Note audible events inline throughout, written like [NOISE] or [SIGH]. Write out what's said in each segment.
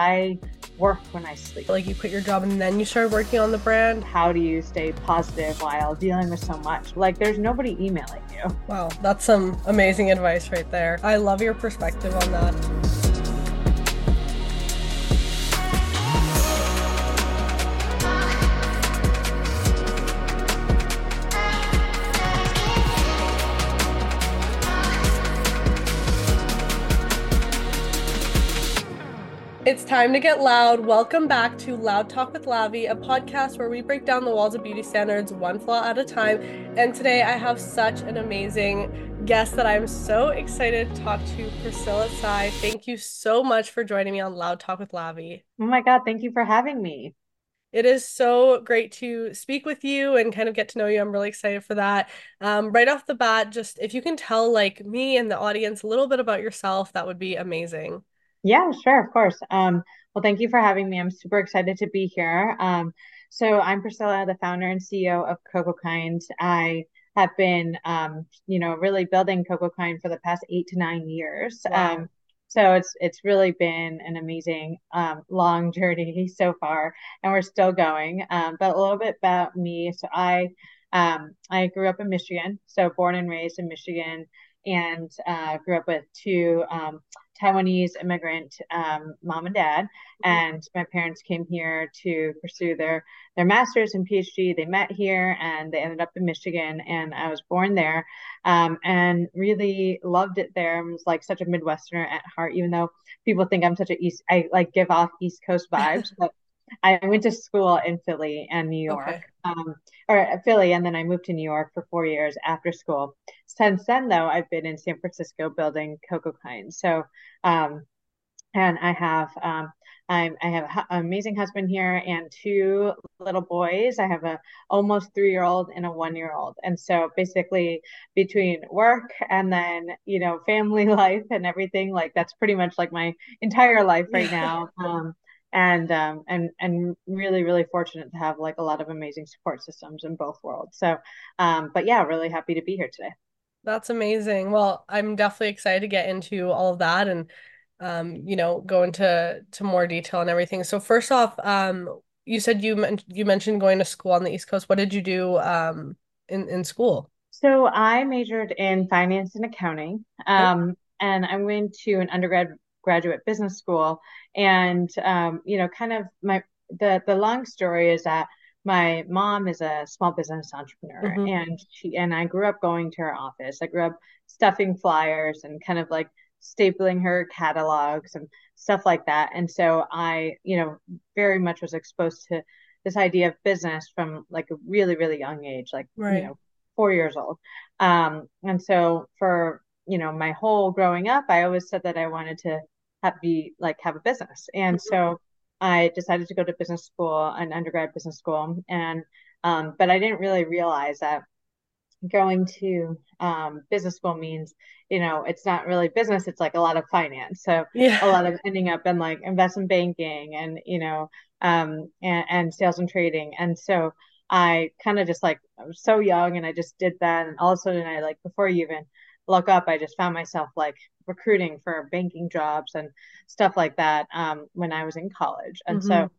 I work when I sleep. Like you quit your job and then you started working on the brand. How do you stay positive while dealing with so much? Like there's nobody emailing you. Wow, that's some amazing advice right there. I love your perspective on that. Time to get loud. Welcome back to Loud Talk with Lavi, a podcast where we break down the walls of beauty standards one flaw at a time. And today I have such an amazing guest that I'm so excited to talk to, Priscilla Tsai. Thank you so much for joining me on Loud Talk with Lavi. Oh my God, thank you for having me. It is so great to speak with you and kind of get to know you. I'm really excited for that. Um, right off the bat, just if you can tell like me and the audience a little bit about yourself, that would be amazing. Yeah, sure, of course. Um, well, thank you for having me. I'm super excited to be here. Um, so I'm Priscilla, the founder and CEO of Cocokind. I have been, um, you know, really building Cocokind for the past eight to nine years. Wow. Um, so it's it's really been an amazing um, long [LAUGHS] journey so far, and we're still going. Um, but a little bit about me. So I um, I grew up in Michigan, so born and raised in Michigan, and uh, grew up with two um, Taiwanese immigrant um, mom and dad, mm-hmm. and my parents came here to pursue their their masters and PhD. They met here, and they ended up in Michigan, and I was born there, um, and really loved it there. I was like such a Midwesterner at heart, even though people think I'm such a East. I like give off East Coast vibes, [LAUGHS] but I went to school in Philly and New York, okay. Um, or Philly, and then I moved to New York for four years after school. Since then, though, I've been in San Francisco building Cocokind. So, um, and I have um, I'm, I have an amazing husband here and two little boys. I have a almost three year old and a one year old. And so basically between work and then, you know, family [LAUGHS] life and everything, like that's pretty much like my entire life right now. Um, and um, and and really really fortunate to have like a lot of amazing support systems in both worlds. So um, but yeah really happy to be here today. That's amazing. Well i'm definitely excited to get into all of that and um, you know go into to more detail and everything. So first off um, you said you men- you mentioned going to school on the east coast. What did you do um, in in school? So i majored in finance and accounting um, and i went to an undergrad graduate business school and um, you know kind of my the the long story is that my mom is a small business entrepreneur mm-hmm. and she and I grew up going to her office. I grew up stuffing flyers and kind of like stapling her catalogs and stuff like that. And so I, you know, very much was exposed to this idea of business from like a really, really young age, like right. you know, four years old. Um, and so for you know my whole growing up, I always said that I wanted to have be like have a business. And mm-hmm. so I decided to go to business school, an undergrad business school, and um, but I didn't really realize that going to um, business school means you know it's not really business it's like a lot of finance so yeah. a lot of ending up in like investment banking and you know um, and, and sales and trading and so i kind of just like i was so young and i just did that and all of a sudden i like before you even look up, I just found myself like recruiting for banking jobs and stuff like that um, when I was in college. And mm-hmm. so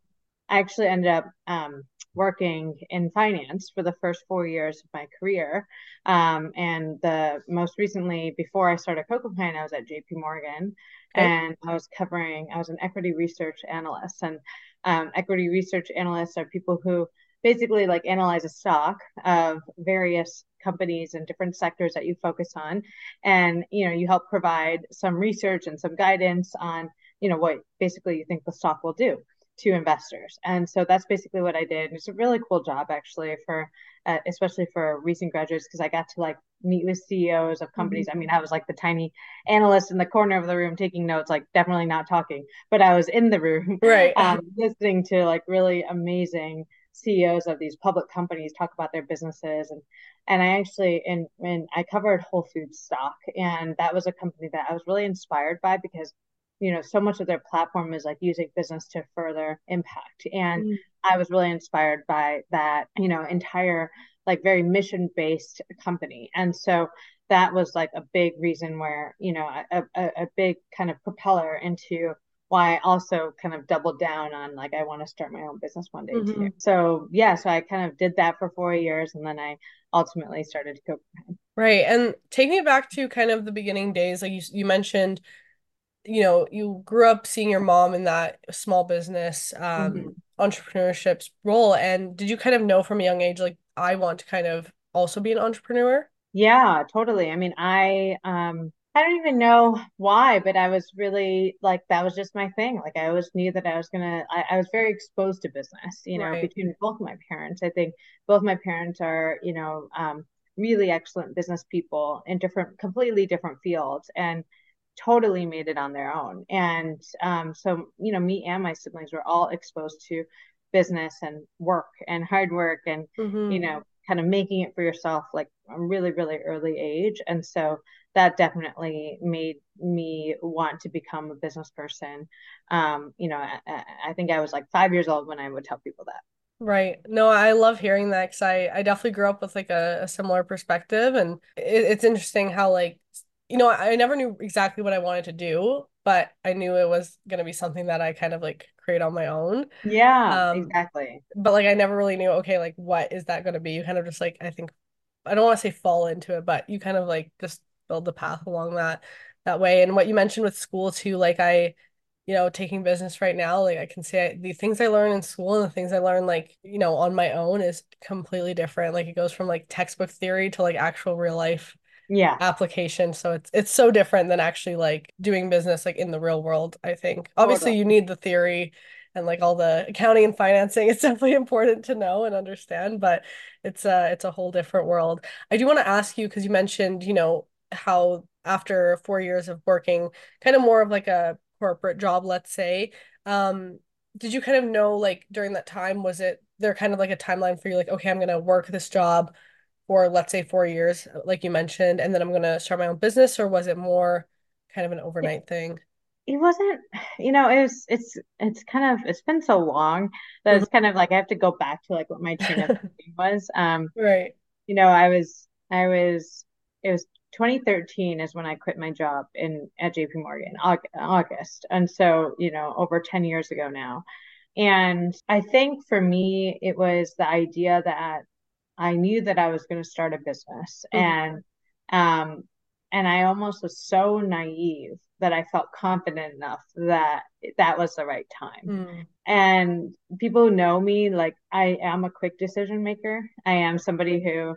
I actually ended up um, working in finance for the first four years of my career. Um, and the most recently, before I started Cocokind, I was at JP Morgan okay. and I was covering, I was an equity research analyst. And um, equity research analysts are people who basically like analyze a stock of various companies and different sectors that you focus on. And you know you help provide some research and some guidance on you know what basically you think the stock will do to investors. And so that's basically what i did. It's a really cool job actually for uh, especially for recent graduates because i got to like meet with ceos of companies. Mm-hmm. i mean i was like the tiny analyst in the corner of the room taking notes like definitely not talking but i was in the room right. [LAUGHS] um, listening to like really amazing CEOs of these public companies talk about their businesses. And and I actually and when I covered Whole Foods stock and that was a company that I was really inspired by because you know so much of their platform is like using business to further impact. And mm. I was really inspired by that you know entire like very mission based company. And so that was like a big reason where you know a, a, a big kind of propeller into why I also kind of doubled down on like I want to start my own business one day Mhm. too. So yeah, so I kind of did that for four years and then I ultimately started to go. Right. And take me back to kind of the beginning days. Like you, you mentioned, you know, you grew up seeing your mom in that small business um, Mhm. entrepreneurship role. And did you kind of know from a young age, like, I want to kind of also be an entrepreneur? Yeah, totally. I mean, I um I don't even know why, but I was really like that was just my thing. Like I always knew that I was gonna I, I was very exposed to business, you know, Right. between both my parents. I think both my parents are, you know, um really excellent business people in different completely different fields and totally made it on their own. And um so, you know, me and my siblings were all exposed to business and work and hard work and you Mm-hmm. know kind of making it for yourself like a really really early age and so that definitely made me want to become a business person um you know I, I think i was like five years old when i would tell people that Right. No, I love hearing that because I, I definitely grew up with like a, a similar perspective. And it, it's interesting how, like, you know, I never knew exactly what I wanted to do, but I knew it was going to be something that I kind of like create on my own. yeah Um, exactly but like I never really knew, okay, like what is that going to be? You kind of just like, I think, I don't want to say fall into it, but you kind of like just build the path along that that way. And what you mentioned with school too, like I, you know, taking business right now, like I can say I, the things I learn in school and the things I learn like, you know, on my own is completely different. Like it goes from like textbook theory to like actual real life yeah application. So it's it's so different than actually like doing business like in the real world, I think. Obviously, totally you need the theory and like all the accounting and financing. [LAUGHS] It's definitely important to know and understand, but it's a it's a whole different world. I do want to ask you because you mentioned, you know, how after four years of working kind of more of like a corporate job, let's say, um, did you kind of know like during that time, was it there kind of like a timeline for you, like, okay, I'm gonna work this job for let's say four years, like you mentioned, and then I'm gonna start my own business, or was it more kind of an it, overnight thing? it wasn't you know it was it's it's kind of it's been so long that it's kind of like i have to go back to like what my train of [LAUGHS] was um Right. you know, I was I was it was 2013 is when I quit my job in at JP Morgan, August. And so, you know, over 10 years ago now. And I think for me it was the idea that I knew that I was going to start a business Mhm. and um and I almost was so naive that I felt confident enough that that was the right time. Mm. And people who know me, like I am a quick decision maker. I am somebody who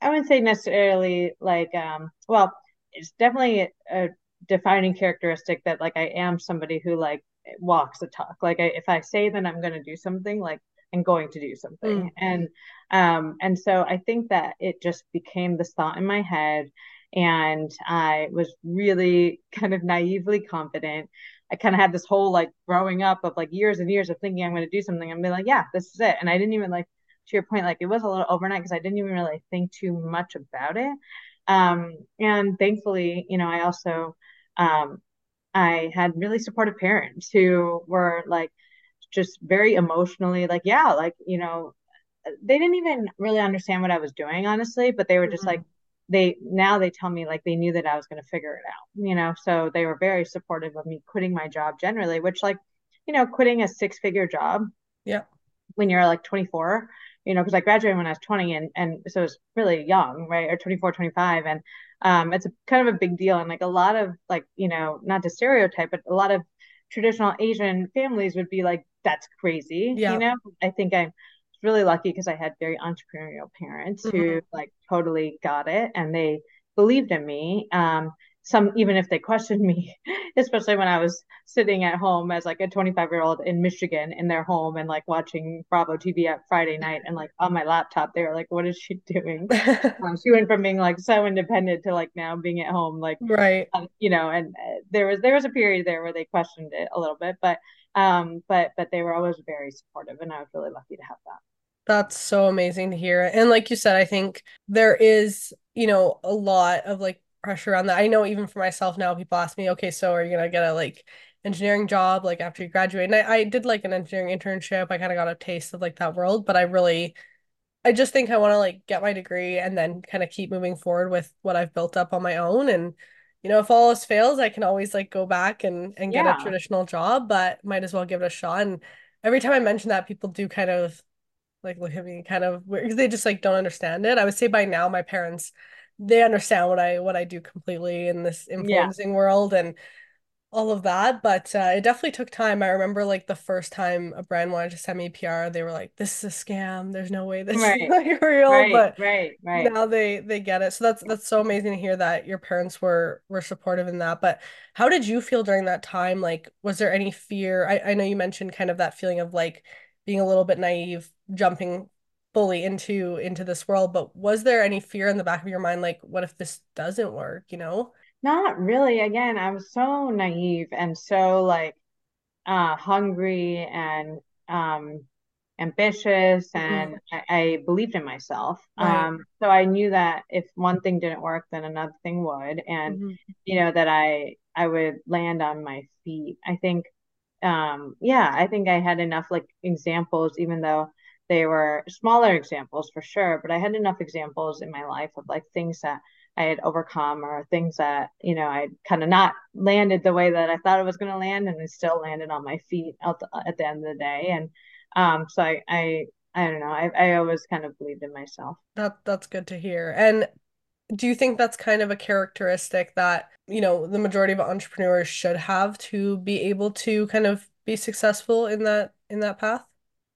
I wouldn't say necessarily like um well, it's definitely a, a defining characteristic that like I am somebody who like walks the talk. Like I, if I say that I'm going to do something, like I'm going to do something. Mm. And um and so I think that it just became this thought in my head and I was really [LAUGHS] kind of naively confident. I kind of had this whole like growing up of like years and years of thinking I'm going to do something and be like, yeah, this is it. And I didn't even like to your point, like it was a little overnight because I didn't even really think too much about it. Um, and thankfully, you know, I also um, I had really supportive parents who were like just very emotionally like, yeah, like, you know, they didn't even really understand what I was doing, honestly, but they were just like, Mhm. they now they tell me like they knew that I was going to figure it out, you know, so they were very supportive of me quitting my job generally, which like, you know, quitting a six figure job Yeah. when you're like 24 you know because i graduated when i was 20 and and so it's really young right or 24 25 and um it's a kind of a big deal and like a lot of like you know not to stereotype but a lot of traditional asian families would be like that's crazy you know i think i'm really lucky because i had very entrepreneurial parents who Mhm. like totally got it and they believed in me um some even if they questioned [LAUGHS] me especially when I was sitting at home as like a 25 year old in Michigan in their home and like watching Bravo TV at Friday night and like on my laptop they were like what is she [LAUGHS] doing [LAUGHS] um, she went from being like so independent to like now being at home like Right. um, you know and uh, there was there was a period there where they questioned it a little bit but um but but they were always very supportive and I was really lucky to have that That's so amazing to hear. And like you said, I think there is, you know, a lot of like pressure on that. I know even for myself now, people ask me, okay, so are you gonna get a like engineering job like after you graduate? And I, I did like an engineering internship. I kind of got a taste of like that world, but I really I just think I want to like get my degree and then kind of keep moving forward with what I've built up on my own. And, you know, if all else fails, I can always like go back and and get a traditional job, but might as well give it a shot. And every time I mention that, people do kind of like look at me kind of weird because they just like don't understand it. I would say by now my parents they understand what I what I do completely in this Yeah. influencing world and all of that, but uh, it definitely took time. I remember like the first time a brand wanted to send me PR, they were like, "This is a scam. There's no way this is [LAUGHS] like real." Right. But Right. Right. now they they get it. So that's that's so amazing to hear that your parents were were supportive in that. But how did you feel during that time? Like, was there any fear? I, I know you mentioned kind of that feeling of like being a little bit naive, jumping fully into into this world, but was there any fear in the back of your mind, like, what if this doesn't work, you know? Not really. Again, I was so naive and so like uh hungry and um ambitious Mhm. and I, I believed in myself. Right. Um so I knew that if one thing didn't work, then another thing would and Mhm. you know that I I would land on my feet. I think um yeah, I think I had enough like examples even though they were smaller examples for sure, but I had enough examples in my life of like things that I had overcome or things that, you know, I kind of not landed the way that I thought it was going to land and it still landed on my feet at the, at the end of the day. And um, so I, I, I don't know. I, I always kind of believed in myself. That that's good to hear. And do you think that's kind of a characteristic that, you know, the majority of entrepreneurs should have to be able to kind of be successful in that in that path?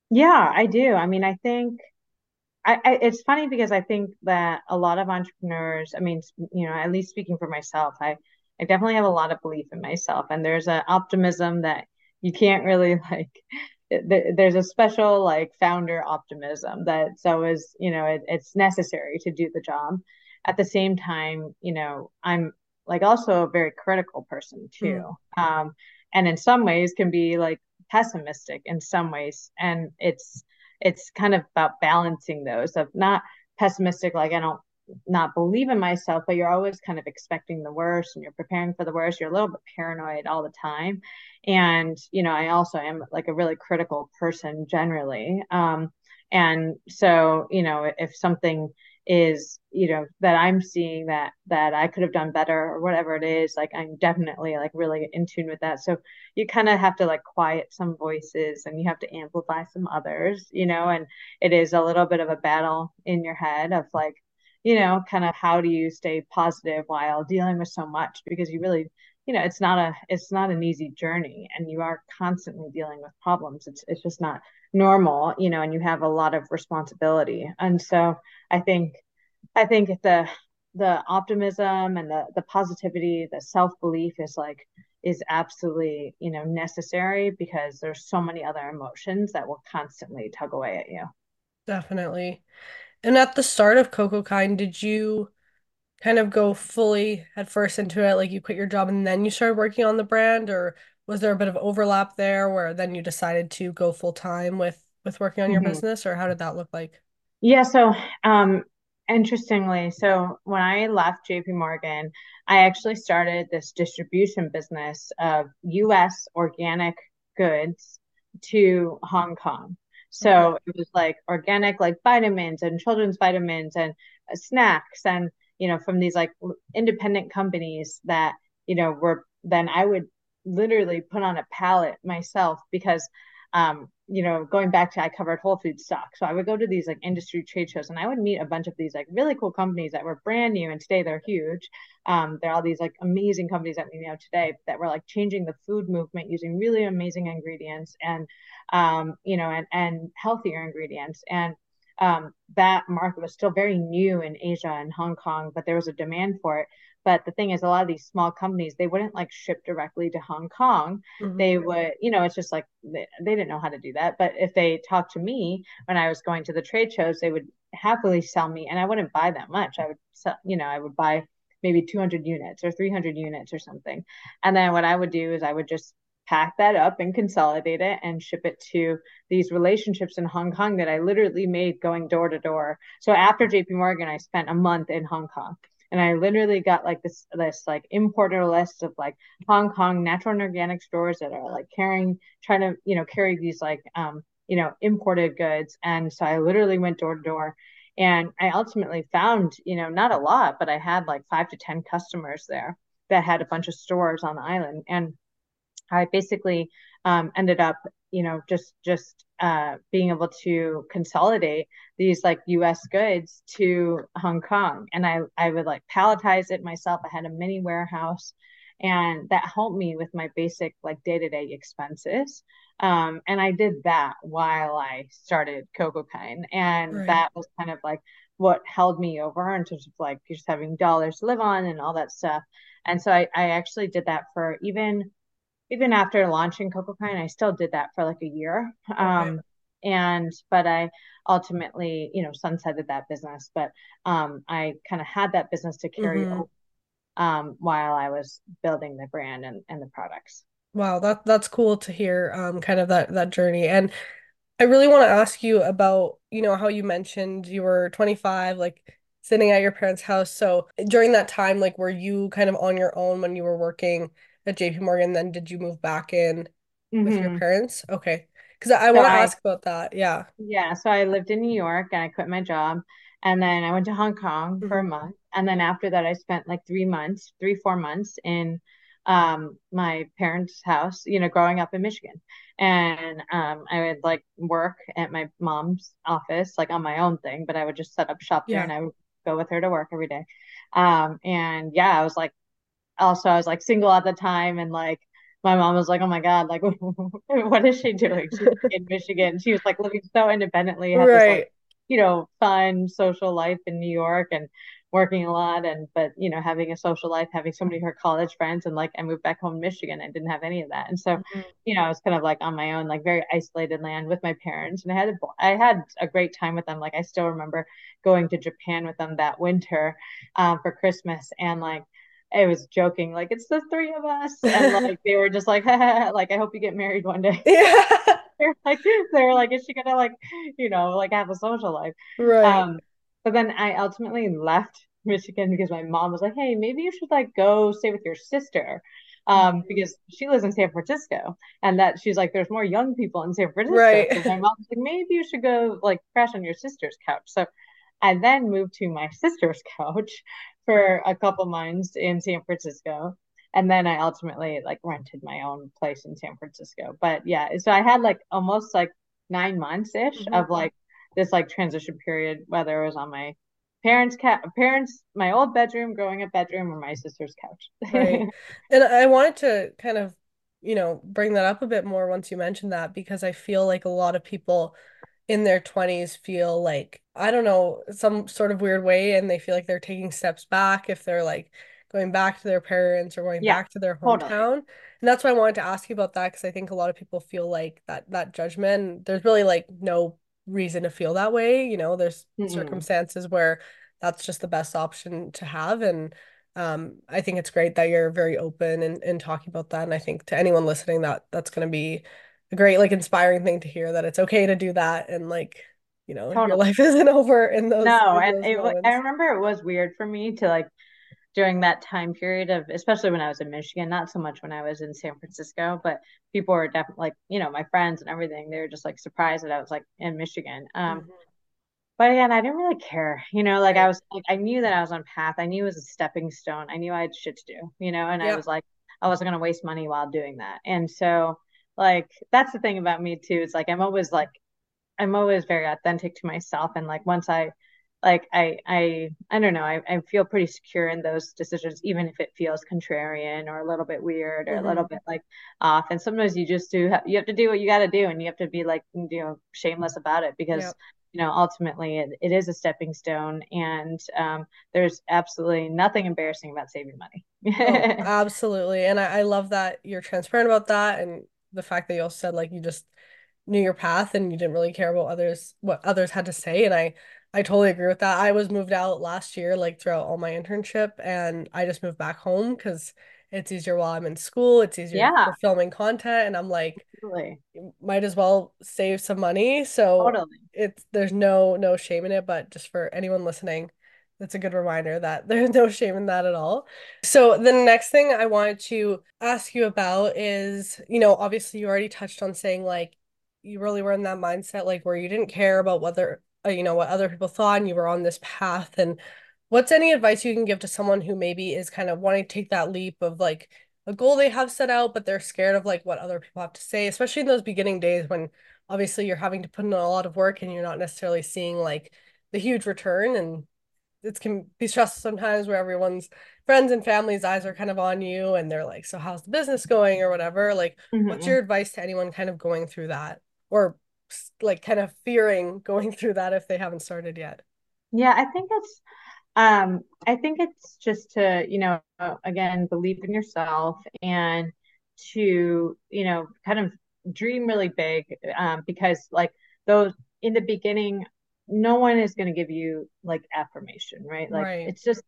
Yeah, I do. I mean, I think I, I it's funny because I think that a lot of entrepreneurs, I mean, you know, at least speaking for myself, I I definitely have a lot of belief in myself, and there's an optimism that you can't really [LAUGHS] like. There's a special like founder optimism that so is you know it, it's necessary to do the job. At the same time, you know, I'm like also a very critical person too, Mm, um, and in some ways can be like pessimistic in some ways, and it's it's kind of about balancing those of not pessimistic like i don't not believe in myself but you're always kind of expecting the worst and you're preparing for the worst. You're a little bit paranoid all the time. And you know i also am like a really critical person generally. Um and so you know if something is you know that i'm seeing that that i could have done better or whatever it is like i'm definitely like really in tune with that. So you kind of have to like quiet some voices and you have to amplify some others you know and it is a little bit of a battle in your head of like you know kind of how do you stay positive while dealing with so much? Because you really you know it's not a it's not an easy journey and you are constantly dealing with problems. It's it's just not normal you know and you have a lot of responsibility. And so i think i think the the optimism and the the positivity the self-belief is like is absolutely you know necessary because there's so many other emotions that will constantly tug away at you. Definitely. And at the start of Cocokind, did you kind of go fully at first into it, like you quit your job and then you started working on the brand, or was there a bit of overlap there where then you decided to go full time with with working on your mm-hmm. business, or how did that look like? Yeah, so um interestingly, so when I left JP Morgan, I actually started this distribution business of US organic goods to Hong Kong. Okay. So it was like organic like vitamins and children's vitamins and uh, snacks and you know from these like independent companies that you know were then I would literally put on a pallet myself because um, you know, going back to I covered Whole Food stock. So I would go to these like industry trade shows and I would meet a bunch of these like really cool companies that were brand new and today they're huge. Um, they're all these like amazing companies that we know today that were like changing the food movement using really amazing ingredients and um, you know, and and healthier ingredients. And um, that market was still very new in Asia and Hong Kong, but there was a demand for it. But the thing is, a lot of these small companies, they wouldn't like ship directly to Hong Kong. Mm-hmm. They would, you know, it's just like they, they didn't know how to do that. But if they talked to me when I was going to the trade shows, they would happily sell me, and I wouldn't buy that much. I would sell, you know, I would buy maybe 200 units or 300 units or something. And then what I would do is I would just pack that up and consolidate it and ship it to these relationships in Hong Kong that I literally made going door to door. So after JP Morgan, I spent a month in Hong Kong and I literally got like this this like importer list of like Hong Kong natural and organic stores that are like carrying trying to you know carry these like um you know imported goods and so I literally went door to door and I ultimately found you know not a lot but I had like 5 to 10 customers there that had a bunch of stores on the island. And I basically um, ended up, you know, just just uh, being able to consolidate these like U.S. goods to Hong Kong, and I I would like palletize it myself. I had a mini warehouse, and that helped me with my basic like day to day expenses. Um, and I did that while I started Cocokind, and right. that was kind of like what held me over in terms of like just having dollars to live on and all that stuff. And so I, I actually did that for even even after launching Cocokind, I still did that for like a year. Okay. Um, and but I ultimately, you know, sunsetted that business. But um, I kind of had that business to carry mm-hmm. over um, while I was building the brand and, and the products. Wow, that that's cool to hear. Um, kind of that that journey, and I really want to ask you about, you know, how you mentioned you were 25, like sitting at your parents' house. So during that time, like, were you kind of on your own when you were working at JP Morgan? Then did you move back in mm-hmm. with your mm-hmm. parents? Okay. Because I, I so want to ask about that. Yeah. Yeah. So I lived in New York and I quit my job. And then I went to Hong Kong mm-hmm. for a mm-hmm. month. And then after that, I spent like three months, three, four months in um, my parents' house, you know, growing up in Michigan. And um, I would like work at my mom's office, like on my own thing, but I would just set up shop there yeah. and I would go with her to work every day. Um, and yeah, I was like, also, I was like single at the time and like, my mom was like, "Oh my god, like, [LAUGHS] what is she doing? She's [LAUGHS] in Michigan. She was like living so independently, had right? This, like, you know, fun social life in New York, and working a lot and but you know having a social life having so many of her college friends and like i moved back home to michigan i didn't have any of that and so mm-hmm. you know i was kind of like on my own like very isolated land with my parents and i had a, i had a great time with them like i still remember going to japan with them that winter um, for christmas and like it was joking like it's the three of us and like they were just like [LAUGHS] like i hope you get married one day [LAUGHS] yeah [LAUGHS] they're like they were like is she gonna like you know like have a social life right um but then I ultimately left Michigan because my mom was like, "Hey, maybe you should like go stay with your sister." Um, mm-hmm. because she lives in San Francisco, and that she's like, there's more young people in San Francisco. Right. So my mom's like, maybe you should go like crash on your sister's couch. So I then moved to my sister's couch for a couple months in San Francisco. And then I ultimately like rented my own place in San Francisco. But yeah, so I had like almost like nine months ish mm-hmm. of like this like transition period, whether it was on my parents' cat parents my old bedroom, growing up bedroom, or my sister's couch. right. [LAUGHS] And I wanted to kind of, you know, bring that up a bit more once you mentioned that because I feel like a lot of people in their 20s feel like I don't know, some sort of weird way and they feel like they're taking steps back if they're like going back to their parents or going yeah, back to their hometown. And that's why I wanted to ask you about that because I think a lot of people feel like that that judgment. There's really like no reason to feel that way you know there's mm-hmm. circumstances where that's just the best option to have and um, I think it's great that you're very open and, and talking about that. And I think to anyone listening that that's going to be a great, like inspiring thing to hear that it's okay to do that. And like, you know, totally. your life [LAUGHS] isn't over in those. No. In those and it, I remember it was weird for me to like during that time period of especially when I was in Michigan, not so much when I was in San Francisco, but people were definitely like, you know, my friends and everything, they were just like surprised that I was like in Michigan. Um mm-hmm. but again, I didn't really care, you know, like I was like I knew that I was on path. I knew it was a stepping stone. I knew I had shit to do, you know, and I was like I wasn't gonna waste money while doing that. And so like that's the thing about me too. It's like I'm always like I'm always very authentic to myself and like once I like I I I don't know I, I feel pretty secure in those decisions even if it feels contrarian or a little bit weird or mm-hmm. a little bit like off and sometimes you just do you have to do what you got to do and you have to be like you know shameless about it because yep. you know ultimately it, it is a stepping stone and um, there's absolutely nothing embarrassing about saving money oh, [LAUGHS] absolutely and I, I love that you're transparent about that and the fact that you also said like you just knew your path and you didn't really care about others what others had to say and I I totally agree with that. I was moved out last year, like throughout all my internship, and I just moved back home because it's easier while I'm in school. It's easier yeah. for filming content, and I'm like, totally. might as well save some money. So totally. it's there's no no shame in it, but just for anyone listening, that's a good reminder that [LAUGHS] there's no shame in that at all. So the next thing I wanted to ask you about is, you know, obviously you already touched on saying like you really were in that mindset like where you didn't care about whether uh, you know what other people thought and you were on this path and what's any advice you can give to someone who maybe is kind of wanting to take that leap of like a goal they have set out, but they're scared of like what other people have to say, especially in those beginning days when obviously you're having to put in a lot of work and you're not necessarily seeing like the huge return and it can be stressful sometimes where everyone's friends and family's eyes are kind of on you and they're like so how's the business going or whatever like mm-hmm. what's your advice to anyone kind of going through that or like kind of fearing [LAUGHS] going through that if they haven't started yet yeah i think it's um i think it's just to you know again believe in yourself and to you know kind of dream really big um because like those in the beginning no one is going to give you like affirmation right like right. it's just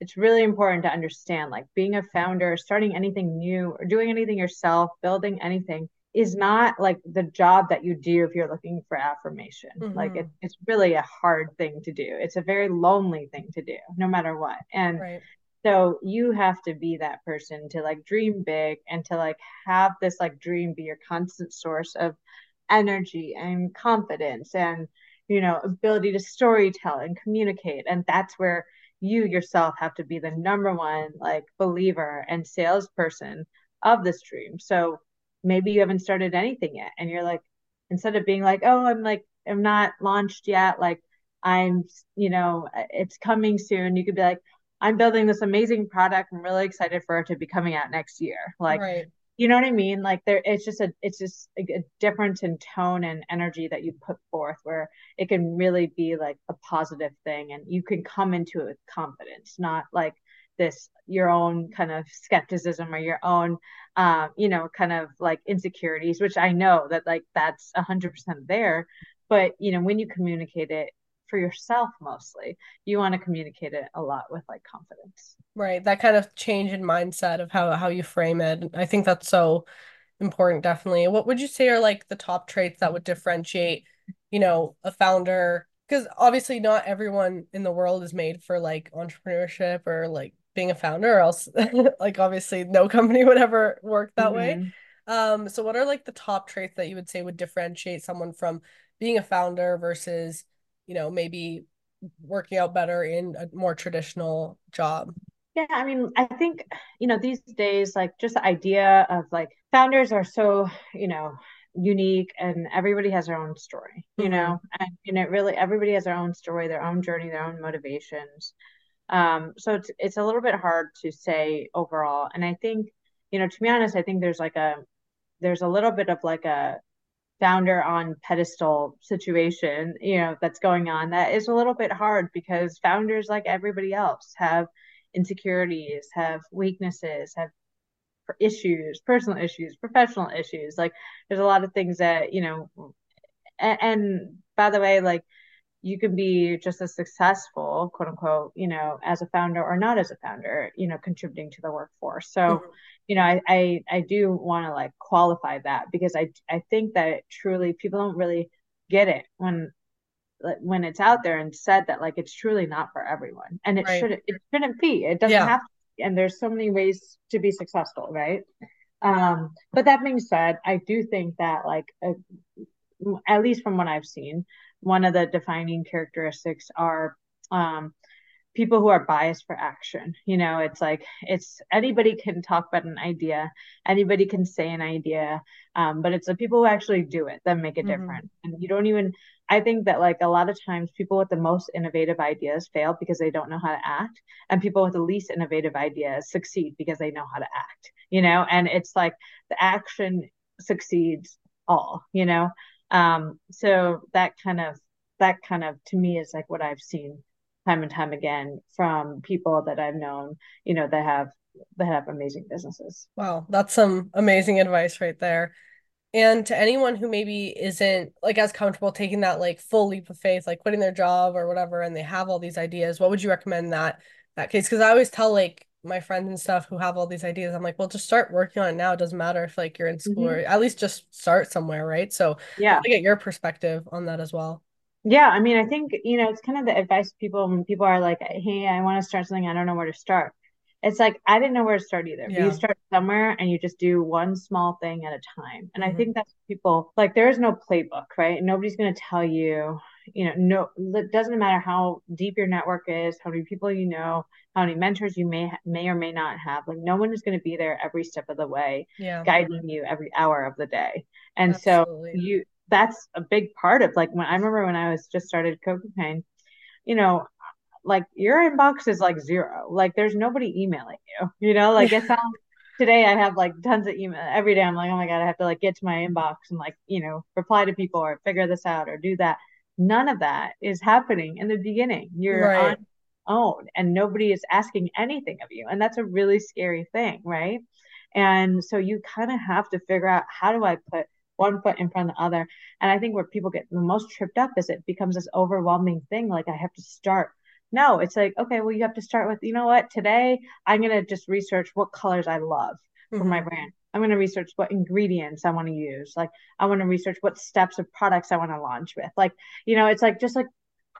it's really important to understand like being a founder starting anything new or doing anything yourself building anything is not like the job that you do if you're looking for affirmation mm-hmm. like it, it's really a hard thing to do it's a very lonely thing to do no matter what and right. so you have to be that person to like dream big and to like have this like dream be your constant source of energy and confidence and you know ability to storytell and communicate. And that's where you yourself have to be the number one like believer and salesperson of this dream. So maybe you haven't started anything yet and you're like instead of being like oh i'm like i'm not launched yet like i'm you know it's coming soon you could be like i'm building this amazing product. I'm really excited for it to be coming out next year. Like right you know what I mean? Like there, it's just a, it's just a, a, difference in tone and energy that you put forth, where it can really be like a positive thing, and you can come into it with confidence, not like this your own kind of skepticism or your own, uh, you know, kind of like insecurities, which I know that like that's a hundred percent there, but you know when you communicate it for yourself mostly you want to communicate it a lot with like confidence. Right that kind of change in mindset of how how you frame it i think that's so important definitely. What would you say are like the top traits that would differentiate you know a founder? Because obviously not everyone in the world is made for like entrepreneurship or like being a founder or else [LAUGHS] like obviously no company would ever work that mm-hmm. way um so what are like the top traits that you would say would differentiate someone from being a founder versus you know, maybe working out better in a more traditional job? Yeah, I mean, I think, you know, these days, like just the idea of like founders are so, you know, unique and everybody has their own story, you mm-hmm. know, and, you know, really everybody has their own story, their own journey, their own motivations. Um, so it's, it's a little bit hard to say overall. And I think, you know, to be honest, I think there's like a, there's a little bit of like a, founder on pedestal situation you know that's going on that is a little bit hard because founders like everybody else have insecurities have weaknesses have issues personal issues professional issues. Like there's a lot of things that you know and, and by the way like you can be just as successful quote unquote you know as a founder or not as a founder you know contributing to the workforce so mm-hmm. you know i i, I do want to like qualify that because i i think that truly people don't really get it when when it's out there and said that like it's truly not for everyone and it right. shouldn't it shouldn't be it doesn't yeah. have to and there's so many ways to be successful right um but that being said i do think that like uh, at least from what i've seen one of the defining characteristics are um, people who are biased for action. You know, it's like it's anybody can talk about an idea, anybody can say an idea, um, but it's the people who actually do it that make a mm-hmm. difference. And you don't even. I think that like a lot of times people with the most innovative ideas fail because they don't know how to act, and people with the least innovative ideas succeed because they know how to act. You know, and it's like the action succeeds all. You know, um, so that kind of that kind of to me is like what I've seen time and time again from people that I've known, you know, that have that have amazing businesses. Wow, that's some amazing advice right there. And to anyone who maybe isn't like as comfortable taking that like full leap of faith, like quitting their job or whatever, and they have all these ideas, what would you recommend that that case? Because I always tell like my friends and stuff who have all these ideas i'm like well just start working on it now it doesn't matter if like you're in school mm-hmm. or at least just start somewhere right so yeah I get your perspective on that as well yeah i mean i think you know it's kind of the advice people when people are like hey i want to start something i don't know where to start it's like i didn't know where to start either yeah. you start somewhere and you just do one small thing at a time and mm-hmm. i think that's people like there is no playbook right nobody's going to tell you you know, no, it doesn't matter how deep your network is, how many people you know, how many mentors you may may or may not have. Like no one is going to be there every step of the way, yeah. guiding you every hour of the day. And Absolutely. so you that's a big part of like when I remember when I was just started Cocokind, you know, like your inbox is like zero. Like there's nobody emailing you. You know, like it sounds [LAUGHS] today I have like tons of email every day. I'm like, oh my God, I have to like get to my inbox and like, you know, reply to people or figure this out or do that. None of that is happening in the beginning. You're right. on your own and nobody is asking anything of you. And that's a really scary thing, right? And so you kind of have to figure out how do I put one foot in front of the other. And I think where people get the most tripped up is it becomes this overwhelming thing. Like I have to start no, it's like, okay, well, you have to start with, you know what, today I'm going to just research what colors I love for mm-hmm. my brand. I'm going to research what ingredients I want to use. Like, I want to research what steps of products I want to launch with. Like, you know, it's like just like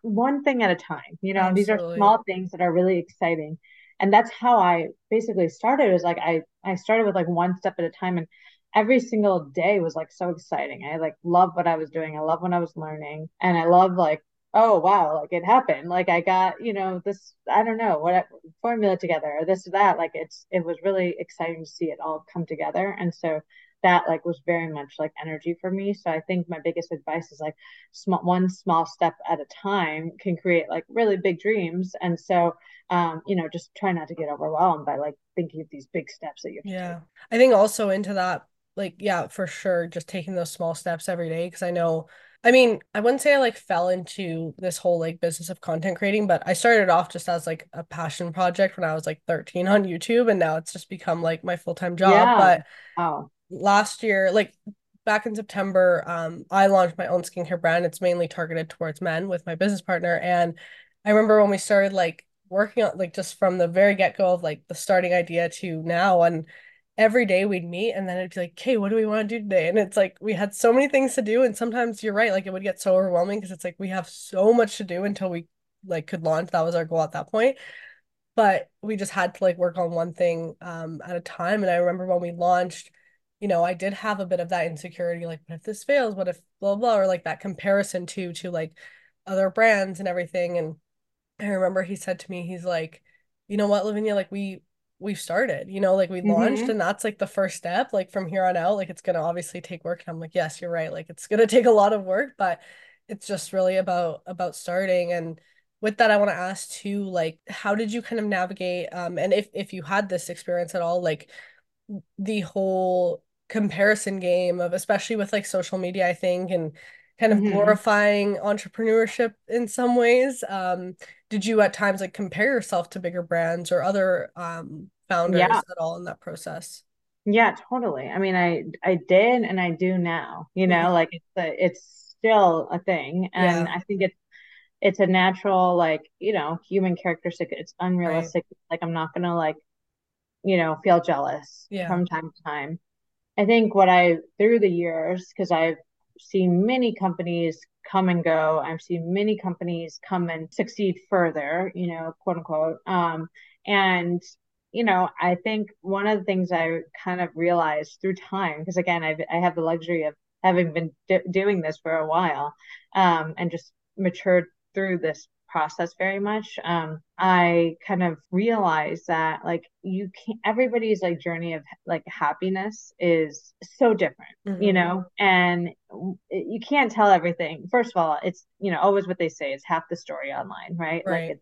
one thing at a time. You know, Absolutely. these are small things that are really exciting. And that's how I basically started. Was like I I started with like one step at a time, and every single day was like so exciting. I like love what I was doing. I love what I was learning, and I love like oh wow like it happened. Like i got you know this i don't know what formula together or this or that. Like it's it was really exciting to see it all come together. And so that like was very much like energy for me. So i think my biggest advice is like small one small step at a time can create like really big dreams. And so um you know just try not to get overwhelmed by like thinking of these big steps that you yeah. take. i think also into that like yeah for sure just taking those small steps every day because i know I mean, I wouldn't say I like fell into this whole like business of content creating, but I started off just as like a passion project when I was like 13 on YouTube and now it's just become like my full-time job. Yeah. But oh. last year, like back in September, um, I launched my own skincare brand. It's mainly targeted towards men with my business partner. And I remember when we started like working on like just from the very get-go of like the starting idea to now and every day we'd meet and then it'd be like, okay, what do we want to do today? And it's like we had so many things to do. And sometimes you're right, like it would get so overwhelming because it's like we have so much to do until we like could launch. That was our goal at that point. But we just had to like work on one thing um at a time. And I remember when we launched, you know, I did have a bit of that insecurity, like, what if this fails? What if blah blah or like that comparison to to like other brands and everything. And I remember he said to me, he's like, you know what, Lavinia, like we we've started you know like we launched mm-hmm. and that's like the first step like from here on out like it's gonna obviously take work and i'm like yes you're right like it's gonna [LAUGHS] take a lot of work but it's just really about about starting and with that i want to ask too like how did you kind of navigate um and if if you had this experience at all like the whole comparison game of especially with like social media i think and kind of mm-hmm. glorifying entrepreneurship in some ways. Um, did you at times like compare yourself to bigger brands or other um, founders yeah. at all in that process? Yeah, totally. I mean, I I did and I do now. You know, mm-hmm. like it's a, it's still a thing, and yeah. I think it's it's a natural like you know human characteristic. It's unrealistic. Right. Like I'm not gonna like you know feel jealous yeah. from time to time. I think what I through the years because I've seen many companies come and go. I've seen many companies come and succeed further, you know, quote unquote. Um, and you know, I think one of the things I kind of realized through time, because again, I've, I have the luxury of having been doing this for a while, um, and just matured through this process very much um i kind of realized that like you can't everybody's like journey of like happiness is so different mm-hmm. you know and you can't tell everything first of all it's you know always what they say is half the story online right, right. like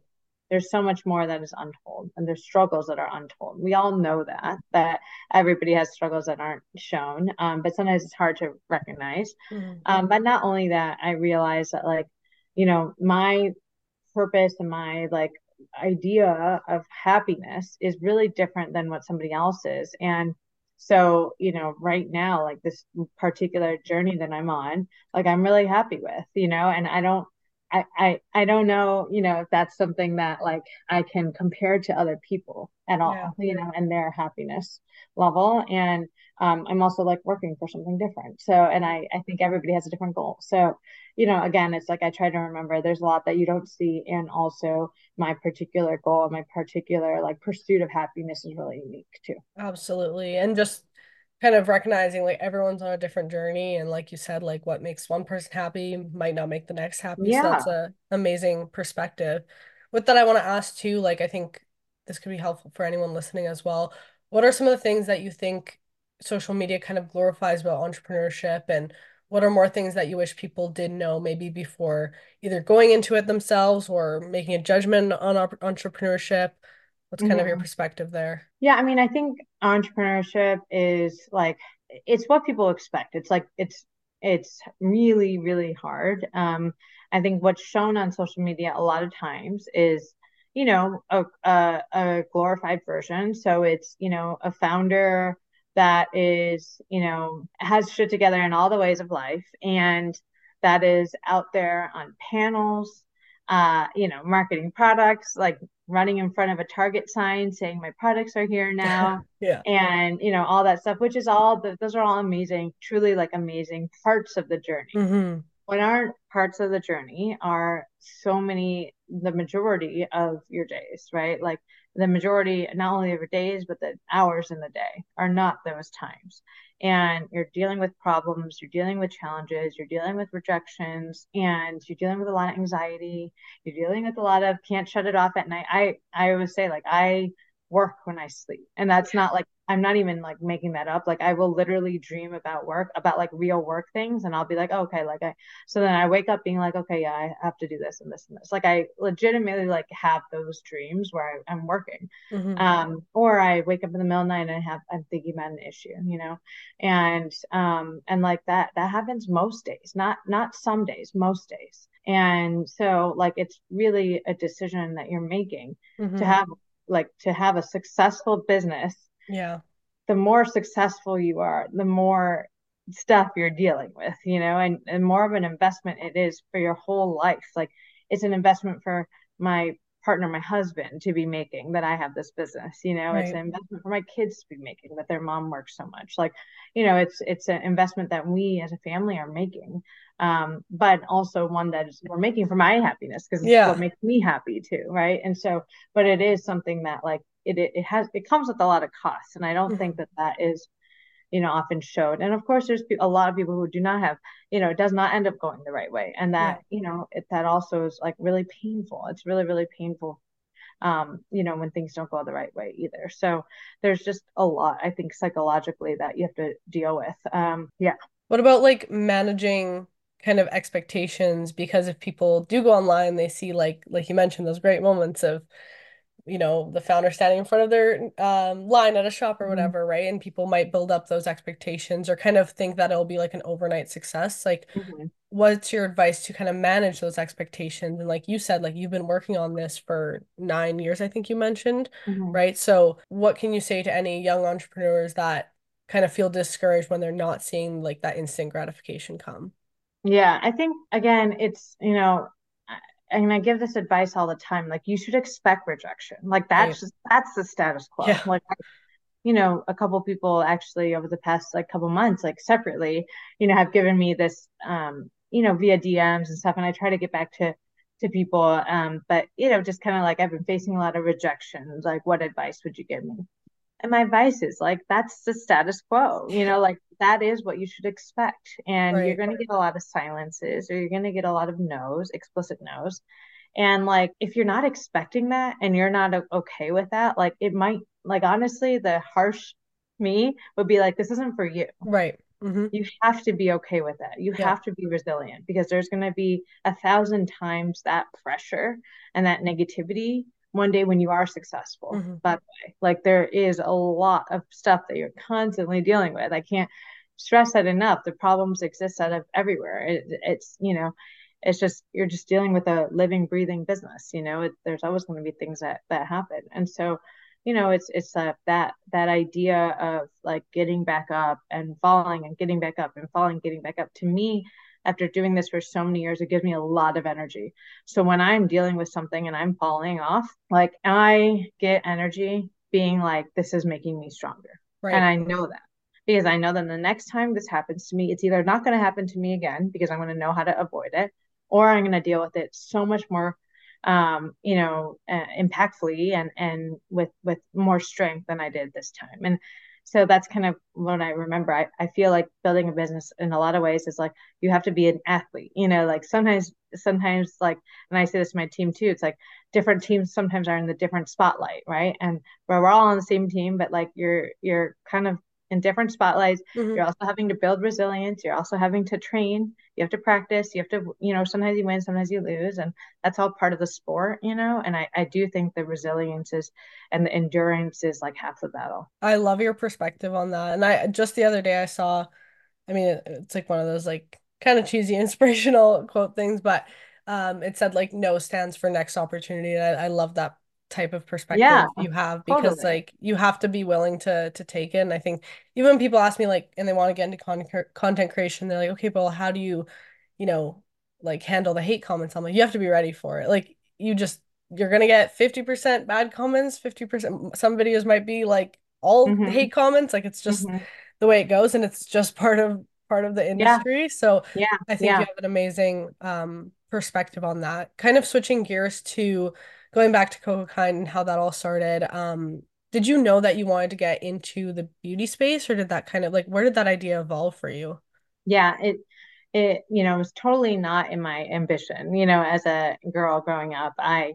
there's so much more that is untold and there's struggles that are untold we all know that that everybody has struggles that aren't shown um, but sometimes it's hard to recognize mm-hmm. um, but not only that i realized that like you know my purpose and my like idea of happiness is really different than what somebody else is and so you know right now like this particular journey that i'm on like i'm really happy with you know and i don't I, I I don't know, you know, if that's something that like I can compare to other people at all, yeah. you know, and their happiness level. And um, I'm also like working for something different. So, and I I think everybody has a different goal. So, you know, again, it's like I try to remember there's a lot that you don't see, and also my particular goal, my particular like pursuit of happiness is really unique too. Absolutely, and just kind of recognizing like everyone's on a different journey and like you said like what makes one person happy might not make the next happy so Yeah. that's a amazing perspective with that I want to ask too like I think this could be helpful for anyone listening as well what are some of the things that you think social media kind of glorifies about entrepreneurship and what are more things that you wish people did know maybe before either going into it themselves or making a judgment on entrepreneurship what's kind of your Mhm. perspective there Yeah, I mean, I think entrepreneurship is like it's what people expect. It's like it's it's really, really hard. Um, I think what's shown on social media a lot of times is, you know, a a, a glorified version. So it's, you know, a founder that is, you know, has shit together in all the ways of life and that is out there on panels, uh, you know, marketing products, like running in front of a Target sign saying my products are here [LAUGHS] now. yeah And you know all that stuff, which is all the, those are all amazing, truly like amazing parts of the journey. mm-hmm. What aren't parts of the journey are so many, the majority of your days, right? Like the majority, not only of your days, but the hours in the day are not those times. And you're dealing with problems, you're dealing with challenges, you're dealing with rejections, and you're dealing with a lot of anxiety. You're dealing with a lot of can't shut it off at night. I I always say like I work when I sleep, and that's not like I'm not even like making that up. Like I will literally dream about work, about like real work things, and I'll be like, oh, okay, like I. So then I wake up being like, okay, yeah, I have to do this and this and this. Like I legitimately like have those dreams where I, am working, mm-hmm. um, or I wake up in the middle of the night and I have I'm thinking about an issue, you know, and um and like that that happens most days, not not some days, most days. And so like it's really a decision that you're making mm-hmm. to have like to have a successful business yeah. the more successful you are the more stuff you're dealing with you know and, and more of an investment it is for your whole life. Like it's an investment for my partner my husband to be making that i have this business you know? Right. it's an investment for my kids to be making that their mom works so much. Like you know it's it's an investment that we as a family are making um, but also one that is, we're making for my happiness because it's yeah. what makes me happy too right? And so but it is something that like it, it, has it comes with a lot of costs and i don't mm-hmm. think that that is you know often showed. And of course there's a lot of people who do not have you know it does not end up going the right way and that yeah. you know it, that also is like really painful. It's really really painful um you know when things don't go the right way either. So there's just a lot i think psychologically that you have to deal with um yeah. What about like managing kind of expectations? Because if people do go online they see like like you mentioned those great moments of you know the founder standing in front of their um, line at a shop or whatever mm-hmm. right and people might build up those expectations or kind of think that it'll be like an overnight success like mm-hmm. what's your advice to kind of manage those expectations and like you said like you've been working on this for nine years i think you mentioned mm-hmm. right so what can you say to any young entrepreneurs that kind of feel discouraged when they're not seeing like that instant gratification come yeah, I think again, it's you know, and I give this advice all the time. Like you should expect rejection. Like that's right. just that's the status quo. Yeah. Like you know, a couple people actually over the past like couple months, like separately, you know, have given me this um, you know, via DMs and stuff. And I try to get back to to people. Um, but you know, just kind of like I've been facing a lot of rejections. Like, what advice would you give me? And my advice is like that's the status quo, you know, like that is what you should expect. And right. you're going to get a lot of silences or you're going to get a lot of no's, explicit no's. And like, if you're not expecting that and you're not okay with that, like, it might, like, honestly, the harsh me would be like, this isn't for you. Right. Mm-hmm. You have to be okay with that. You yeah. have to be resilient because there's going to be a thousand times that pressure and that negativity one day when you are successful. Mm-hmm. by the way like there is a lot of stuff that you're constantly dealing with. I can't stress that enough. The problems exist out of everywhere. It, it's you know it's just you're just dealing with a living breathing business you know? It, there's always going to be things that that happen. And so you know it's it's uh, that that idea of like getting back up and falling and getting back up and falling getting back up to me after doing this for so many years, it gives me a lot of energy. So when I'm dealing with something and I'm falling off, like I get energy being like, this is making me stronger. Right. And I know that because I know that the next time this happens to me, it's either not going to happen to me again because I'm going to know how to avoid it, or I'm going to deal with it so much more um you know uh, impactfully and and with with more strength than i did this time and so that's kind of what I remember. I, I feel like building a business in a lot of ways is like you have to be an athlete, you know, like sometimes sometimes like and I say this to my team too, it's like different teams sometimes are in the different spotlight, right? And where we're all on the same team, but like you're you're kind of in different spotlights. Mm-hmm. You're also having to build resilience. You're also having to train. You have to practice. You have to, you know, sometimes you win, sometimes you lose. And that's all part of the sport, you know? And I, I do think the resilience is and the endurance is like half the battle. I love your perspective on that. And I just the other day I saw, I mean, it's like one of those like kind of cheesy [LAUGHS] inspirational quote things, but um, it said like no stands for next opportunity. And I, I love that type of perspective yeah, you have because totally. like you have to be willing to to take it and i think even when people ask me like and they want to get into con- content creation they're like okay well how do you you know like handle the hate comments i'm like you have to be ready for it like you just you're gonna get 50% bad comments 50% some videos might be like all mm-hmm. hate comments like it's just mm-hmm. the way it goes and it's just [LAUGHS] part of part of the industry yeah. so yeah i think yeah. you have an amazing um perspective on that kind of switching gears to going back to Cocokind and how that all started, um, did you know that you wanted to get into the beauty space or did that kind of like where did that idea evolve for you? Yeah, it it you know was totally not in my ambition. You know, as a girl growing up, I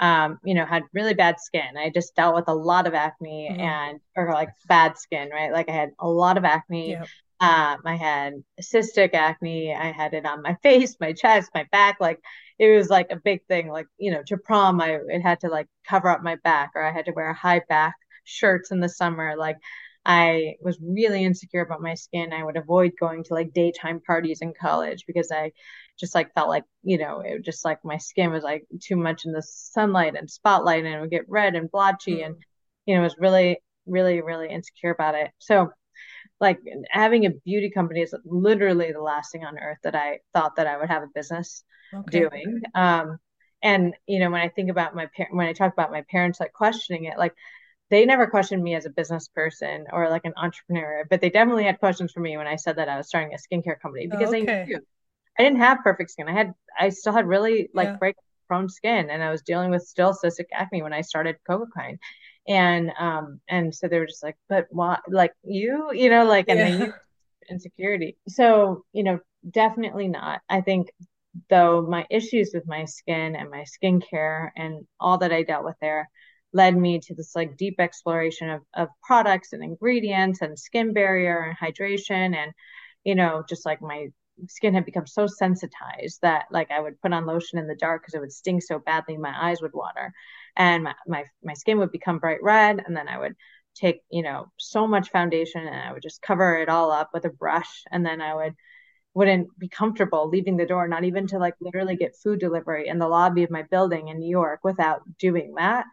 um, you know, had really bad skin. I just dealt with a lot of acne mm-hmm. and or like bad skin, right? Like I had a lot of acne. Yep. Um, I had cystic acne. I had it on my [LAUGHS] face, my chest, my back. Like it was like a big thing. Like you know, to prom, I it had to like cover up my back, or I had to wear high back shirts in the summer. Like I was really insecure about my skin. I would avoid going to like daytime parties in college because I just like felt like you know it just like my skin was like too much in the sunlight and spotlight, and it would get red and blotchy, and mm. you know, was really, really, really insecure about it. So like having a beauty company is literally the last thing on earth that I thought that I would have a business okay. doing. Um, and you know, when I think about my parent, when I talk about my parents like questioning it, like they never questioned me as a business person or like an entrepreneur, but they definitely had questions for me when I said that I was starting a skincare company because okay. they knew I didn't have perfect skin. I had, I still had really like yeah. break prone skin, and I was dealing with still cystic acne when I started Cocokind and um and so they were just like but why like you you know like and yeah. then insecurity. So you know definitely not. I think though my issues with my skin and my skincare and all that i dealt with there led me to this like deep exploration of, of products and ingredients and skin barrier and hydration and you know just like my skin had become so sensitized that like I would put on lotion in the dark because it would sting so badly my eyes would water and my, my my skin would become bright red and then I would take you know so much foundation and I would just cover it all up with a brush and then I would wouldn't be comfortable leaving the door not even to like literally get food delivery in the lobby of my building in New York without doing that.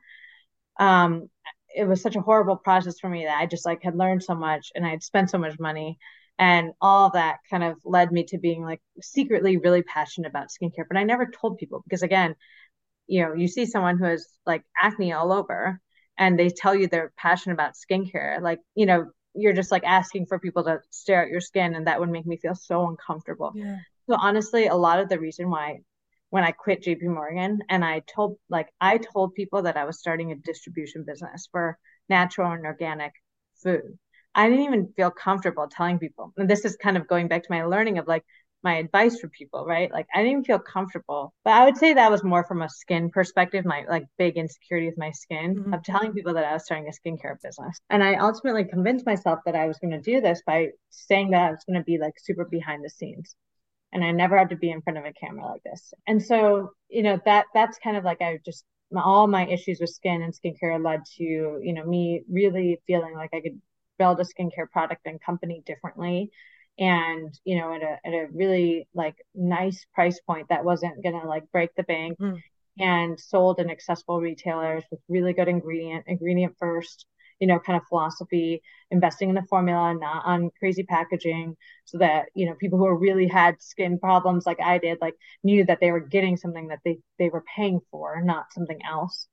Um it was such a horrible process for me that I just like had learned so much and I had spent so much money and all that kind of led me to being like secretly really passionate about skincare but i never told people because again you know you see someone who has like acne all over and they tell you they're passionate about skincare like you know you're just like asking for people to stare at your skin and that would make me feel so uncomfortable yeah. so honestly a lot of the reason why when i quit jp morgan and i told like i told people that i was starting a distribution business for natural and organic food I didn't even feel comfortable telling people. And this is kind of going back to my learning of like my advice for people, right? Like I didn't even feel comfortable. But I would say that was more from a skin perspective, my like big insecurity with my skin mm-hmm. of telling people that I was starting a skincare business. And I ultimately convinced myself that I was going to do this by saying that I was going to be like super behind the scenes. And I never had to be in front of a camera like this. And so, you know, that that's kind of like I just all my issues with skin and skincare led to, you know, me really feeling like I could build a skincare product and company differently and you know at a at a really like nice price point that wasn't gonna like break the bank mm. and sold in accessible retailers with really good ingredient ingredient first you know kind of philosophy investing in the formula not on crazy packaging so that you know people who really had skin problems like i did like knew that they were getting something that they they were paying for not something else